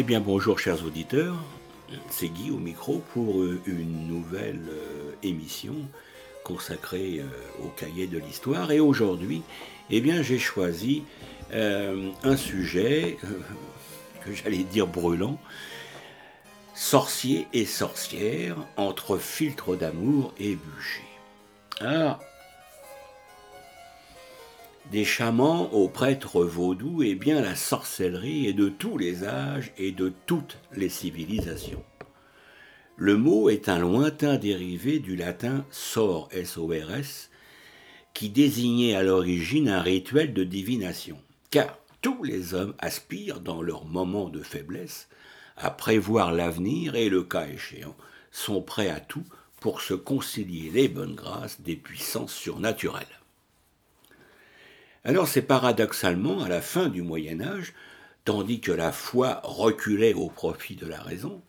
Eh bien bonjour chers auditeurs, c'est Guy au micro pour euh, une nouvelle euh, émission consacrée euh, au cahier de l'histoire. Et aujourd'hui eh bien j'ai choisi un sujet que j'allais dire brûlant, sorciers et sorcières entre filtre d'amour et bûcher. Alors, des chamans aux prêtres vaudous, et bien la sorcellerie est de tous les âges et de toutes les civilisations. Le mot est un lointain dérivé du latin sor, S-O-R-S, qui désignait à l'origine un rituel de divination, car tous les hommes aspirent dans leurs moments de faiblesse à prévoir l'avenir et, le cas échéant, sont prêts à tout pour se concilier les bonnes grâces des puissances surnaturelles. Alors c'est paradoxalement à la fin du Moyen Âge, tandis que la foi reculait au profit de la raison,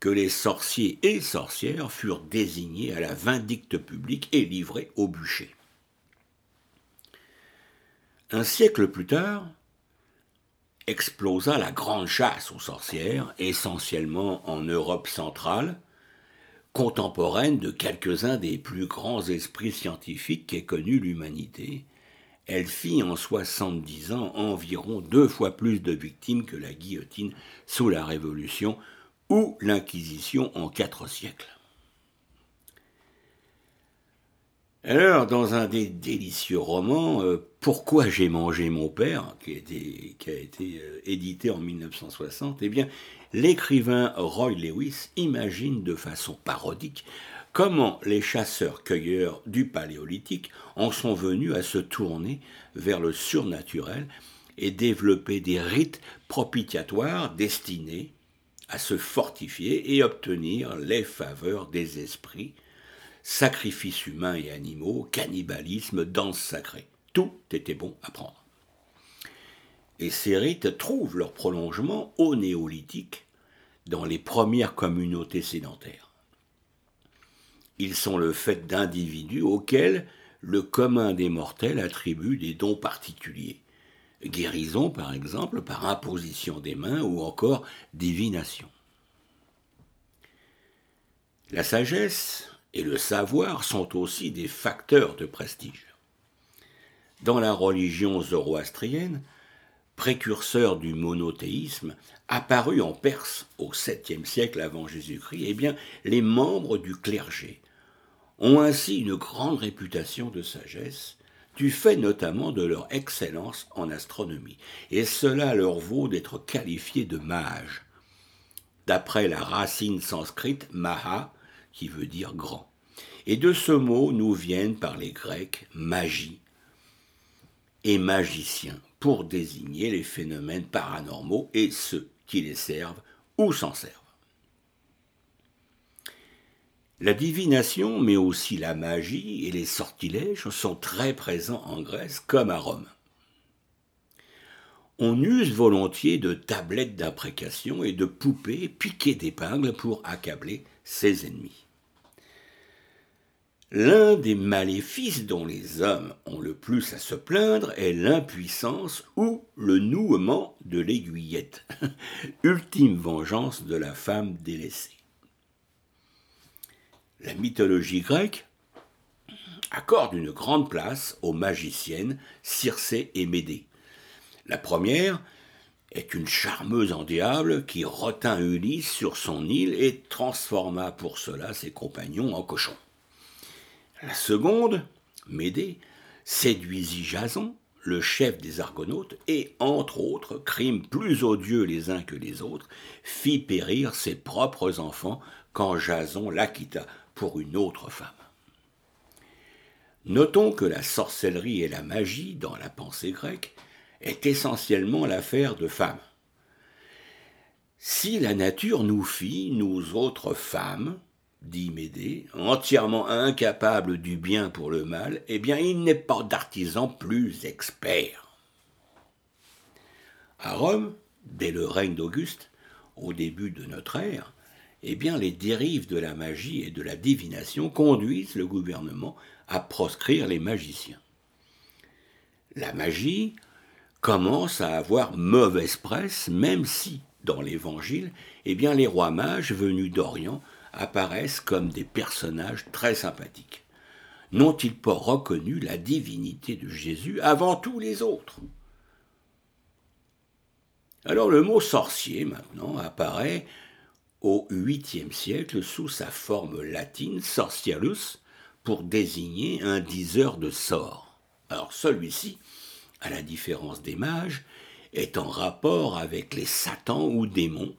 que les sorciers et sorcières furent désignés à la vindicte publique et livrés au bûcher. Un siècle plus tard, explosa la grande chasse aux sorcières, essentiellement en Europe centrale, contemporaine de quelques-uns des plus grands esprits scientifiques qu'ait connus l'humanité, elle fit en 70 ans environ deux fois plus de victimes que la guillotine sous la Révolution ou l'Inquisition en quatre siècles. Alors, dans un des délicieux romans, euh, Pourquoi j'ai mangé mon père, qui a été, euh, édité en 1960, eh bien, l'écrivain Roy Lewis imagine de façon parodique comment les chasseurs-cueilleurs du Paléolithique en sont venus à se tourner vers le surnaturel et développer des rites propitiatoires destinés à se fortifier et obtenir les faveurs des esprits, sacrifices humains et animaux, cannibalisme, danse sacrée. Tout était bon à prendre. Et ces rites trouvent leur prolongement au néolithique dans les premières communautés sédentaires. Ils sont le fait d'individus auxquels le commun des mortels attribue des dons particuliers. Guérison, par exemple, par imposition des mains ou encore divination. La sagesse et le savoir sont aussi des facteurs de prestige. Dans la religion zoroastrienne, précurseur du monothéisme, apparu en Perse au 7e siècle avant Jésus-Christ, eh bien, les membres du clergé ont ainsi une grande réputation de sagesse, du fait notamment de leur excellence en astronomie, et cela leur vaut d'être qualifiés de mages, d'après la racine sanscrite maha, qui veut dire grand. Et de ce mot nous viennent par les Grecs magie et magicien pour désigner les phénomènes paranormaux et ceux qui les servent ou s'en servent. La divination, mais aussi la magie et les sortilèges sont très présents en Grèce comme à Rome. On use volontiers de tablettes d'imprécation et de poupées piquées d'épingles pour accabler ses ennemis. L'un des maléfices dont les hommes ont le plus à se plaindre est l'impuissance ou le nouement de l'aiguillette, ultime vengeance de la femme délaissée la mythologie grecque accorde une grande place aux magiciennes Circé et Médée. La première est une charmeuse en diable qui retint Ulysse sur son île et transforma pour cela ses compagnons en cochons. La seconde, Médée, séduisit Jason, le chef des Argonautes, et, entre autres crimes plus odieux les uns que les autres, fit périr ses propres enfants quand Jason l'acquitta une autre femme. Notons que la sorcellerie et la magie, dans la pensée grecque, est essentiellement l'affaire de femmes. Si la nature nous fit, nous autres femmes, dit Médée, entièrement incapables du bien pour le mal, eh bien il n'est pas d'artisan plus expert. À Rome, dès le règne d'Auguste, au début de notre ère, eh bien les dérives de la magie et de la divination conduisent le gouvernement à proscrire les magiciens. La magie commence à avoir mauvaise presse, même si, dans l'Évangile, eh bien les rois mages venus d'Orient apparaissent comme des personnages très sympathiques. N'ont-ils pas reconnu la divinité de Jésus avant tous les autres? Alors le mot sorcier maintenant apparaît au 8e siècle sous sa forme latine sorcialus pour désigner un diseur de sorts. Alors celui-ci, à la différence des mages, est en rapport avec les satans ou démons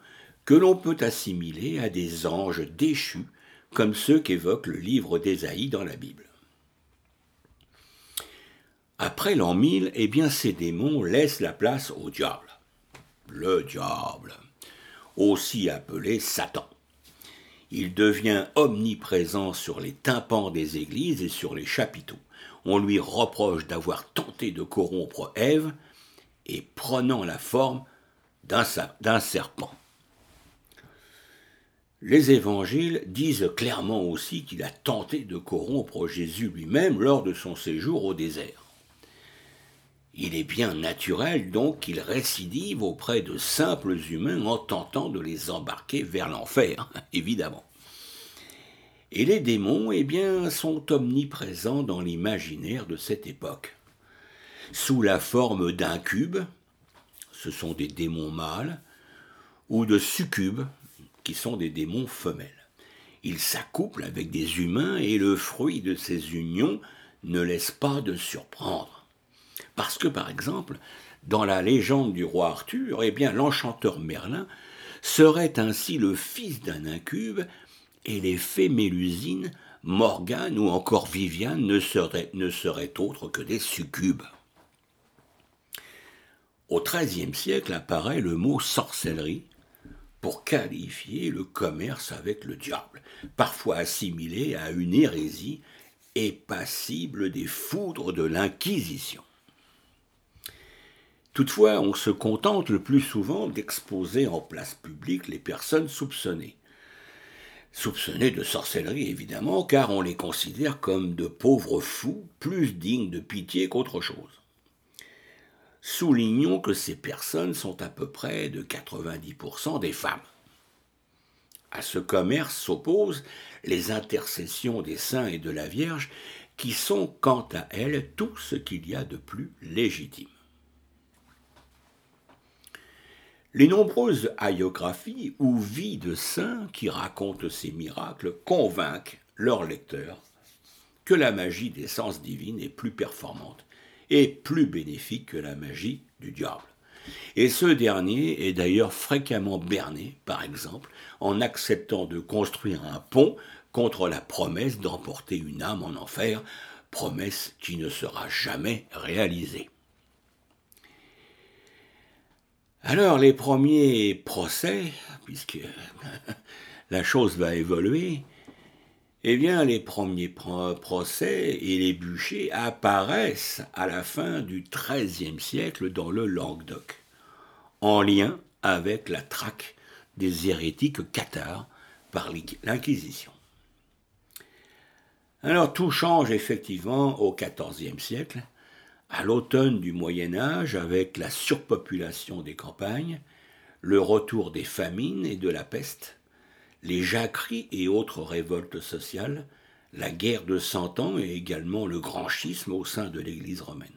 que l'on peut assimiler à des anges déchus, comme ceux qu'évoque le livre d'Ésaïe dans la Bible. Après l'an 1000, eh bien ces démons laissent la place au diable. Le diable, aussi appelé Satan. Il devient omniprésent sur les tympans des églises et sur les chapiteaux. On lui reproche d'avoir tenté de corrompre Ève et prenant la forme d'un serpent. Les évangiles disent clairement aussi qu'il a tenté de corrompre Jésus lui-même lors de son séjour au désert. Il est bien naturel donc qu'il récidive auprès de simples humains en tentant de les embarquer vers l'enfer, évidemment. Et les démons, eh bien, sont omniprésents dans l'imaginaire de cette époque. Sous la forme d'incubes, ce sont des démons mâles, ou de succubes, qui sont des démons femelles. Ils s'accouplent avec des humains et le fruit de ces unions ne laisse pas de surprendre. Parce que, par exemple, dans la légende du roi Arthur, eh bien, l'enchanteur Merlin serait ainsi le fils d'un incube, et les fées Mélusine, Morgane ou encore Viviane ne seraient, ne seraient autres que des succubes. Au XIIIe siècle apparaît le mot sorcellerie pour qualifier le commerce avec le diable, parfois assimilé à une hérésie et passible des foudres de l'Inquisition. Toutefois, on se contente le plus souvent d'exposer en place publique les personnes soupçonnées. Soupçonnées de sorcellerie, évidemment, car on les considère comme de pauvres fous, plus dignes de pitié qu'autre chose. Soulignons que ces personnes sont à peu près de 90% des femmes. À ce commerce s'opposent les intercessions des saints et de la Vierge, qui sont quant à elles tout ce qu'il y a de plus légitime. Les nombreuses hagiographies ou vies de saints qui racontent ces miracles convainquent leurs lecteurs que la magie des sens divines est plus performante est plus bénéfique que la magie du diable. Et ce dernier est d'ailleurs fréquemment berné, par exemple, en acceptant de construire un pont contre la promesse d'emporter une âme en enfer, promesse qui ne sera jamais réalisée. Alors les premiers procès, puisque la chose va évoluer, eh bien, les premiers procès et les bûchers apparaissent à la fin du XIIIe siècle dans le Languedoc, en lien avec la traque des hérétiques cathares par l'Inquisition. Alors tout change effectivement au XIVe siècle, à l'automne du Moyen Âge, avec la surpopulation des campagnes, le retour des famines et de la peste, les jacqueries et autres révoltes sociales, la guerre de Cent Ans et également le grand schisme au sein de l'Église romaine.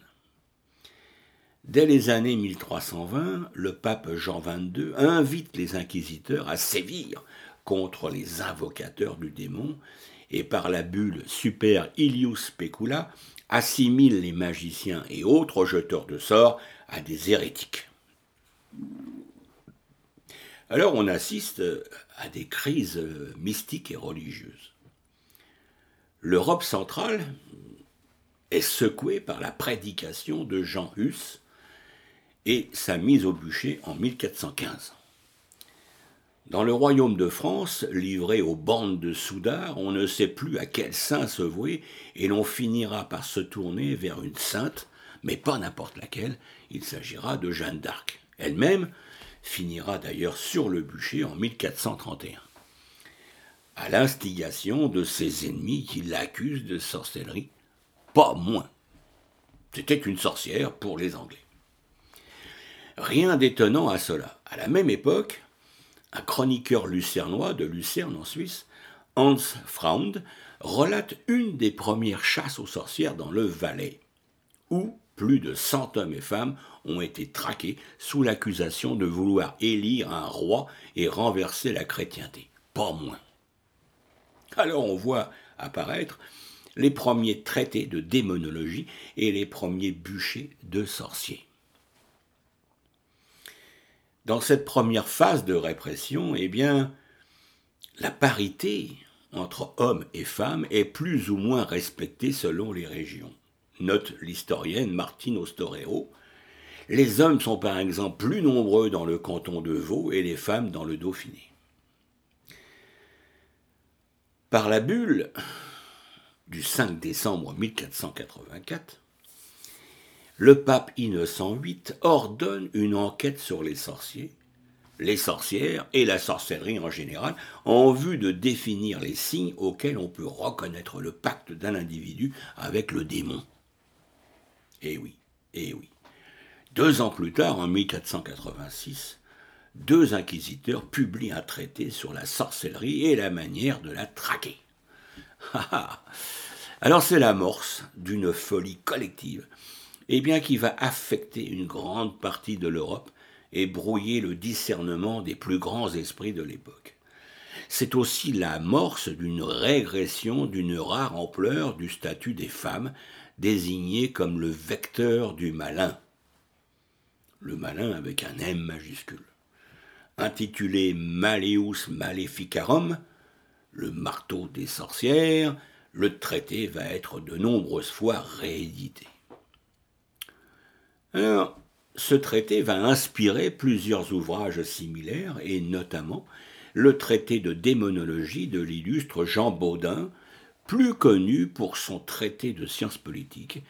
Dès les années 1320, le pape Jean XXII invite les inquisiteurs à sévir contre les invocateurs du démon et par la bulle Super Ilius Specula assimile les magiciens et autres jeteurs de sorts à des hérétiques. Alors on assiste à des crises mystiques et religieuses. L'Europe centrale est secouée par la prédication de Jean Hus et sa mise au bûcher en 1415. Dans le royaume de France, livré aux bandes de soudards, on ne sait plus à quel saint se vouer et l'on finira par se tourner vers une sainte, mais pas n'importe laquelle, il s'agira de Jeanne d'Arc. Elle-même finira d'ailleurs sur le bûcher en 1431, à l'instigation de ses ennemis qui l'accusent de sorcellerie, pas moins. C'était une sorcière pour les Anglais. Rien d'étonnant à cela. À la même époque, un chroniqueur lucernois de Lucerne en Suisse, Hans Freund, relate une des premières chasses aux sorcières dans le Valais, où plus de cent hommes et femmes ont été traqués sous l'accusation de vouloir élire un roi et renverser la chrétienté. Pas moins. Alors on voit apparaître les premiers traités de démonologie et les premiers bûchers de sorciers. Dans cette première phase de répression, eh bien, la parité entre hommes et femmes est plus ou moins respectée selon les régions. Note l'historienne Martine Ostorero. Les hommes sont par exemple plus nombreux dans le canton de Vaud et les femmes dans le Dauphiné. Par la bulle du 5 décembre 1484, le pape Innocent VIII ordonne une enquête sur les sorciers, les sorcières et la sorcellerie en général, en vue de définir les signes auxquels on peut reconnaître le pacte d'un individu avec le démon. Eh oui, eh oui. Deux ans plus tard, en 1486, deux inquisiteurs publient un traité sur la sorcellerie et la manière de la traquer. Alors c'est l'amorce d'une folie collective, eh bien qui va affecter une grande partie de l'Europe et brouiller le discernement des plus grands esprits de l'époque. C'est aussi l'amorce d'une régression d'une rare ampleur du statut des femmes, désignées comme le vecteur du malin. Le malin avec un M majuscule intitulé Maleus Maleficarum, le marteau des sorcières, le traité va être de nombreuses fois réédité. Alors, ce traité va inspirer plusieurs ouvrages similaires, et notamment le traité de démonologie de l'illustre Jean Baudin, plus connu pour son traité de sciences politiques,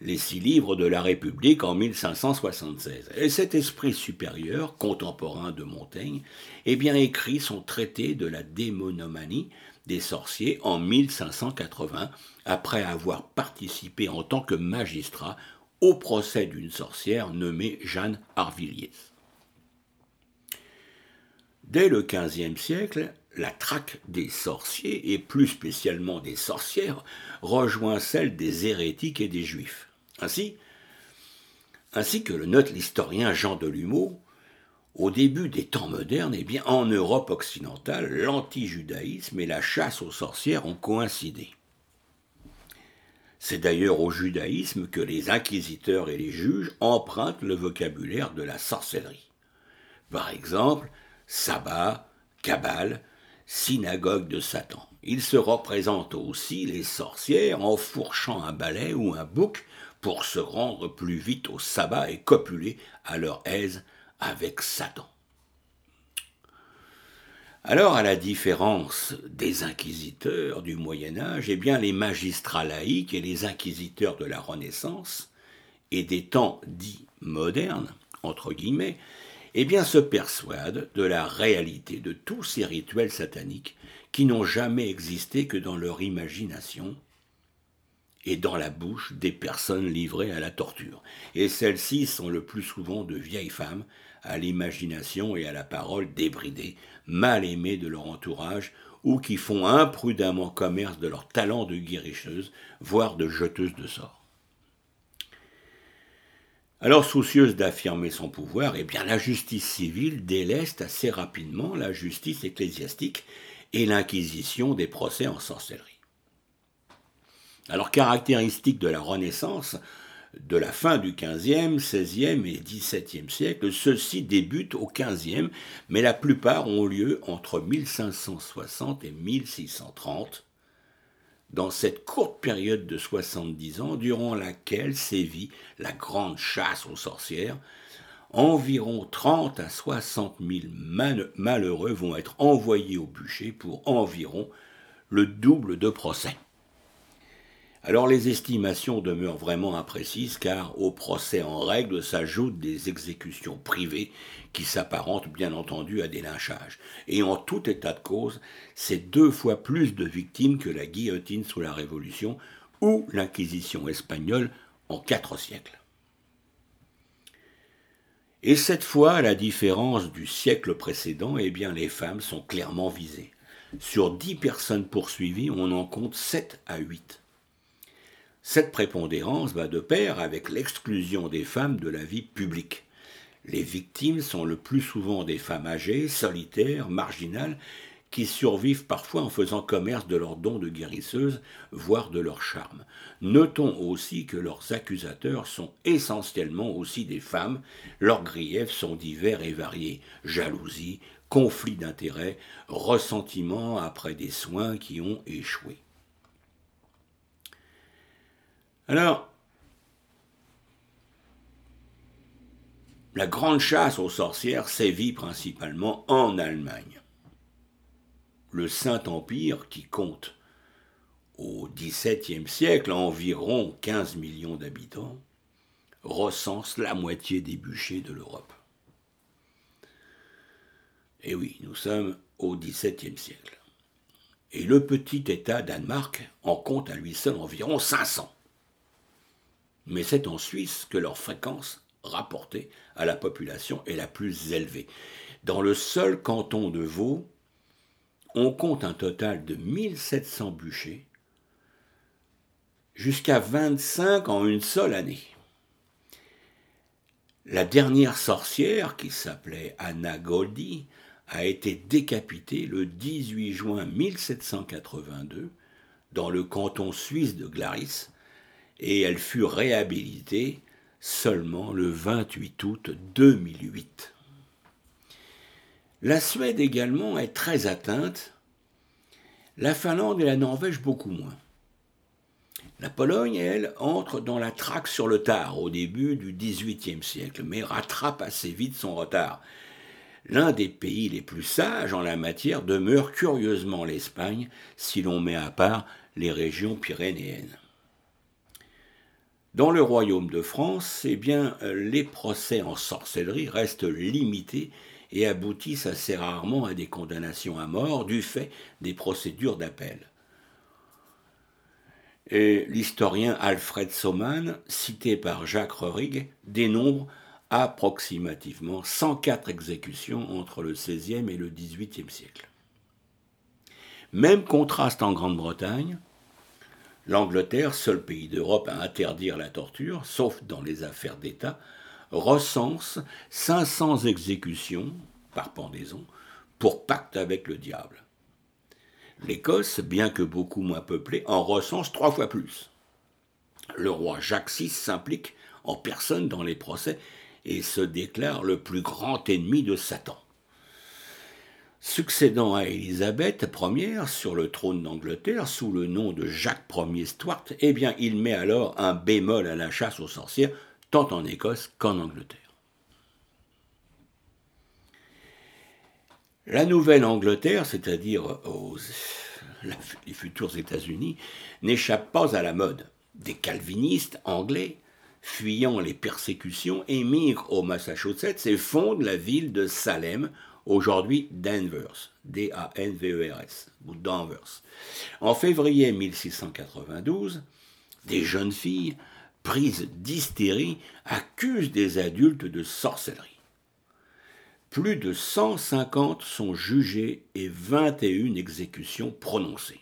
les six livres de la République en 1576. Et cet esprit supérieur, contemporain de Montaigne, est bien écrit son traité de la démonomanie des sorciers en 1580, après avoir participé en tant que magistrat au procès d'une sorcière nommée Jeanne Arvilliers. Dès le XVe siècle, la traque des sorciers, et plus spécialement des sorcières, rejoint celle des hérétiques et des juifs. Ainsi, ainsi que le note l'historien Jean Delumeau, au début des temps modernes, eh bien, en Europe occidentale, l'anti-judaïsme et la chasse aux sorcières ont coïncidé. C'est d'ailleurs au judaïsme que les inquisiteurs et les juges empruntent le vocabulaire de la sorcellerie. Par exemple, sabbat, cabale, synagogue de Satan. Il se représente aussi les sorcières en fourchant un balai ou un bouc pour se rendre plus vite au sabbat et copuler à leur aise avec Satan. Alors, à la différence des inquisiteurs du Moyen Âge, eh bien, les magistrats laïcs et les inquisiteurs de la Renaissance et des temps dits modernes, entre guillemets, eh bien, se persuadent de la réalité de tous ces rituels sataniques qui n'ont jamais existé que dans leur imagination et dans la bouche des personnes livrées à la torture. Et celles-ci sont le plus souvent de vieilles femmes, à l'imagination et à la parole débridées, mal aimées de leur entourage, ou qui font imprudemment commerce de leur talent de guérisseuse, voire de jeteuse de sorts. Alors, soucieuse d'affirmer son pouvoir, eh bien, la justice civile déleste assez rapidement la justice ecclésiastique et l'inquisition des procès en sorcellerie. Alors, caractéristique de la Renaissance, de la fin du XVe, XVIe et XVIIe siècle, ceux-ci débutent au XVe, mais la plupart ont lieu entre 1560 et 1630, dans cette courte période de 70 ans durant laquelle sévit la grande chasse aux sorcières, environ 30 à 60 000 malheureux vont être envoyés au bûcher pour environ le double de procès. Alors les estimations demeurent vraiment imprécises car au procès en règle s'ajoutent des exécutions privées qui s'apparentent bien entendu à des lynchages. Et en tout état de cause, c'est deux fois plus de victimes que la guillotine sous la Révolution ou l'Inquisition espagnole en quatre siècles. Et cette fois, à la différence du siècle précédent, eh bien, les femmes sont clairement visées. Sur dix personnes poursuivies, on en compte sept à huit. Cette prépondérance va de pair avec l'exclusion des femmes de la vie publique. Les victimes sont le plus souvent des femmes âgées, solitaires, marginales, qui survivent parfois en faisant commerce de leurs dons de guérisseuses, voire de leur charme. Notons aussi que leurs accusateurs sont essentiellement aussi des femmes, leurs griefs sont divers et variés, jalousie, conflit d'intérêts, ressentiment après des soins qui ont échoué. Alors, la grande chasse aux sorcières sévit principalement en Allemagne. Le Saint-Empire, qui compte au XVIIe siècle environ 15 millions d'habitants, recense la moitié des bûchers de l'Europe. Et oui, nous sommes au XVIIe siècle. Et le petit État Danemark en compte à lui seul environ 500 mais c'est en Suisse que leur fréquence rapportée à la population est la plus élevée. Dans le seul canton de Vaud, on compte un total de 1700 bûchers, jusqu'à 25 en une seule année. La dernière sorcière, qui s'appelait Anna Goldi, a été décapitée le 18 juin 1782 dans le canton suisse de Glaris et elle fut réhabilitée seulement le 28 août 2008. La Suède également est très atteinte, la Finlande et la Norvège beaucoup moins. La Pologne, elle, entre dans la traque sur le tard au début du XVIIIe siècle, mais rattrape assez vite son retard. L'un des pays les plus sages en la matière demeure curieusement l'Espagne, si l'on met à part les régions pyrénéennes. Dans le royaume de France, eh bien, euh, les procès en sorcellerie restent limités et aboutissent assez rarement à des condamnations à mort du fait des procédures d'appel. L'historien Alfred Soman, cité par Jacques Rorig, dénombre approximativement 104 exécutions entre le XVIe et le XVIIIe siècle. Même contraste en Grande-Bretagne, L'Angleterre, seul pays d'Europe à interdire la torture, sauf dans les affaires d'État, recense 500 exécutions par pendaison pour pacte avec le diable. L'Écosse, bien que beaucoup moins peuplée, en recense trois fois plus. Le roi Jacques VI s'implique en personne dans les procès et se déclare le plus grand ennemi de Satan. Succédant à Élisabeth Ier sur le trône d'Angleterre sous le nom de Jacques Ier Stuart, eh bien, il met alors un bémol à la chasse aux sorcières, tant en Écosse qu'en Angleterre. La Nouvelle-Angleterre, c'est-à-dire les futurs États-Unis, n'échappe pas à la mode. Des calvinistes anglais, fuyant les persécutions, émigrent au Massachusetts et fondent la ville de Salem aujourd'hui Danvers, D-A-N-V-E-R-S, ou Danvers. En février 1692, des jeunes filles, prises d'hystérie, accusent des adultes de sorcellerie. Plus de 150 sont jugés et 21 exécutions prononcées.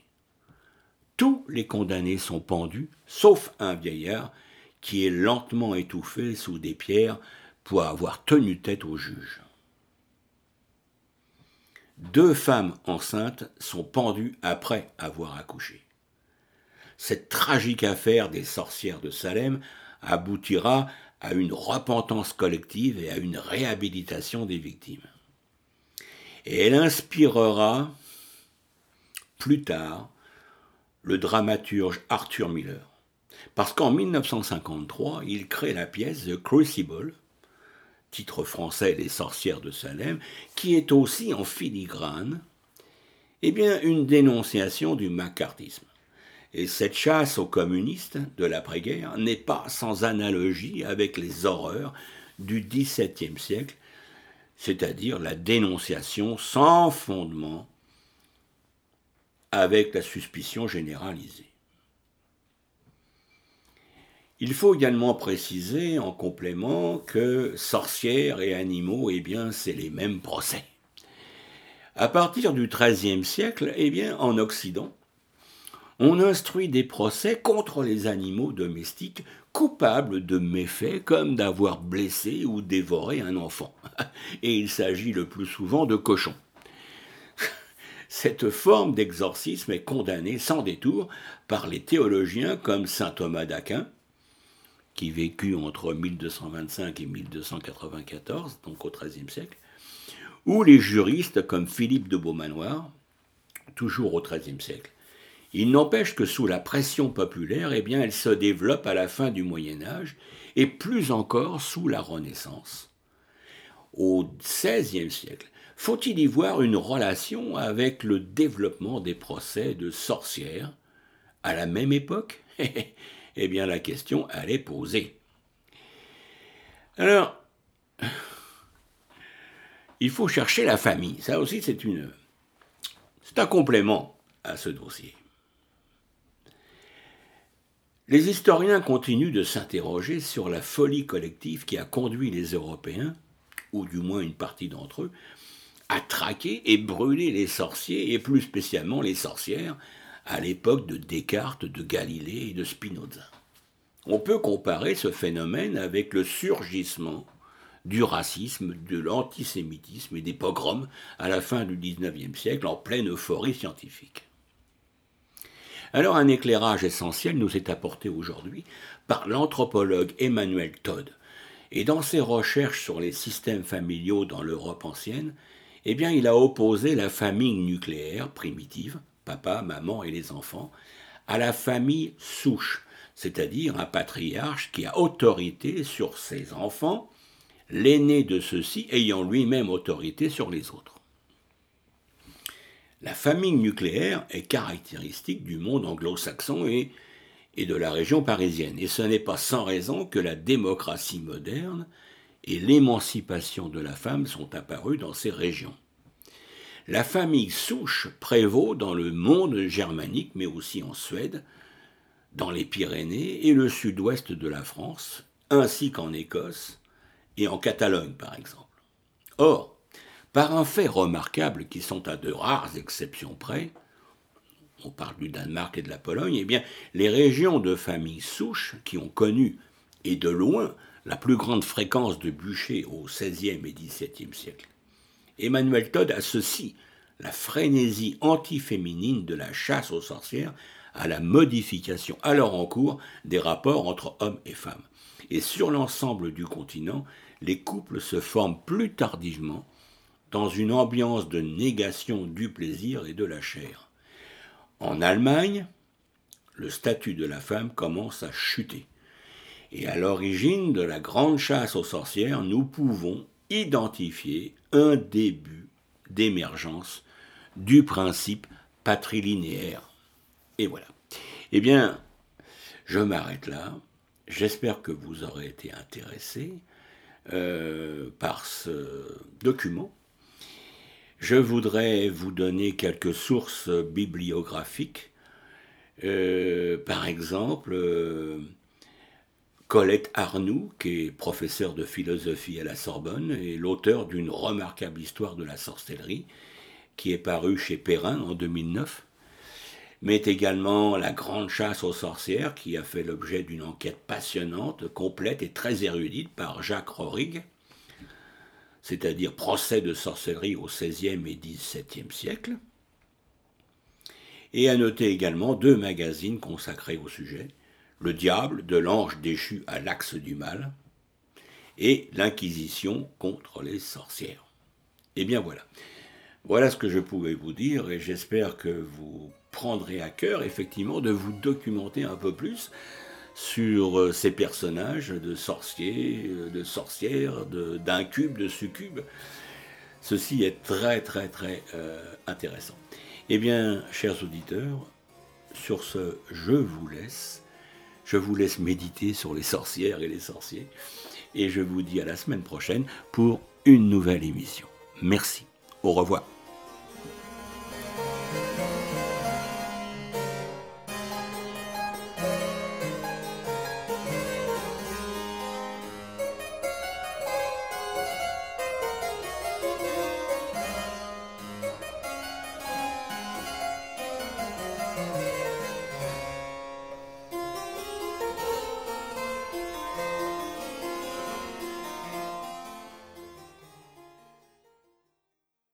Tous les condamnés sont pendus, sauf un vieillard qui est lentement étouffé sous des pierres pour avoir tenu tête au juge deux femmes enceintes sont pendues après avoir accouché. Cette tragique affaire des sorcières de Salem aboutira à une repentance collective et à une réhabilitation des victimes. Et elle inspirera plus tard le dramaturge Arthur Miller. Parce qu'en 1953, il crée la pièce The Crucible, titre français Les sorcières de Salem, qui est aussi en filigrane eh bien, une dénonciation du macartisme. Et cette chasse aux communistes de l'après-guerre n'est pas sans analogie avec les horreurs du XVIIe siècle, c'est-à-dire la dénonciation sans fondement avec la suspicion généralisée. Il faut également préciser en complément que sorcières et animaux, eh bien, c'est les mêmes procès. À partir du XIIIe siècle, eh bien, en Occident, on instruit des procès contre les animaux domestiques coupables de méfaits comme d'avoir blessé ou dévoré un enfant. Et il s'agit le plus souvent de cochons. Cette forme d'exorcisme est condamnée sans détour par les théologiens comme saint Thomas d'Aquin, qui vécut entre 1225 et 1294, donc au XIIIe siècle, ou les juristes comme Philippe de Beaumanoir, toujours au XIIIe siècle. Il n'empêche que sous la pression populaire, eh bien, elle se développe à la fin du Moyen Âge et plus encore sous la Renaissance. Au XVIe siècle, faut-il y voir une relation avec le développement des procès de sorcières à la même époque? Eh bien, la question, elle est posée. Alors, il faut chercher la famille. Ça aussi, c'est une, c'est un complément à ce dossier. Les historiens continuent de s'interroger sur la folie collective qui a conduit les Européens, ou du moins une partie d'entre eux, à traquer et brûler les sorciers, et plus spécialement les sorcières, à l'époque de Descartes, de Galilée et de Spinoza. On peut comparer ce phénomène avec le surgissement du racisme, de l'antisémitisme et des pogroms à la fin du XIXe siècle en pleine euphorie scientifique. Alors un éclairage essentiel nous est apporté aujourd'hui par l'anthropologue Emmanuel Todd. Et dans ses recherches sur les systèmes familiaux dans l'Europe ancienne, eh il a opposé la famille nucléaire primitive, papa, maman et les enfants, à la famille souche, c'est-à-dire un patriarche qui a autorité sur ses enfants, l'aîné de ceux-ci ayant lui-même autorité sur les autres. La famille nucléaire est caractéristique du monde anglo-saxon et, et de la région parisienne. Et ce n'est pas sans raison que la démocratie moderne et l'émancipation de la femme sont apparues dans ces régions. La famille souche prévaut dans le monde germanique, mais aussi en Suède, dans les Pyrénées et le sud-ouest de la France, ainsi qu'en Écosse et en Catalogne, par exemple. Or, par un fait remarquable qui sont à de rares exceptions près, on parle du Danemark et de la Pologne, eh bien, les régions de famille souche qui ont connu, et de loin, la plus grande fréquence de bûchers au XVIe et XVIIe siècle. Emmanuel Todd associe la frénésie antiféminine de la chasse aux sorcières à la modification alors en cours des rapports entre hommes et femmes. Et sur l'ensemble du continent, les couples se forment plus tardivement dans une ambiance de négation du plaisir et de la chair. En Allemagne, le statut de la femme commence à chuter. Et à l'origine de la grande chasse aux sorcières, nous pouvons identifier un début d'émergence du principe patrilinéaire. Et voilà. Eh bien, je m'arrête là. J'espère que vous aurez été intéressé euh, par ce document je voudrais vous donner quelques sources bibliographiques. Euh, par exemple, euh, Colette Arnoux, qui est professeure de philosophie à la Sorbonne et l'auteur d'une remarquable histoire de la sorcellerie, qui est parue chez Perrin en 2009, mais également La Grande Chasse aux sorcières, qui a fait l'objet d'une enquête passionnante, complète et très érudite par Jacques Rorig c'est-à-dire procès de sorcellerie au XVIe et XVIIe siècle, et à noter également deux magazines consacrés au sujet, Le Diable, de l'ange déchu à l'axe du mal, et L'Inquisition contre les sorcières. Eh bien voilà. Voilà ce que je pouvais vous dire et j'espère que vous prendrez à cœur effectivement de vous documenter un peu plus sur euh, ces personnages de sorciers, euh, de sorcières, d'incubes, de, de succubes. Ceci est très très très euh, intéressant. Eh bien, chers auditeurs, sur ce, je vous laisse. Je vous laisse méditer sur les sorcières et les sorciers. Et je vous dis à la semaine prochaine pour une nouvelle émission. Merci. Au revoir.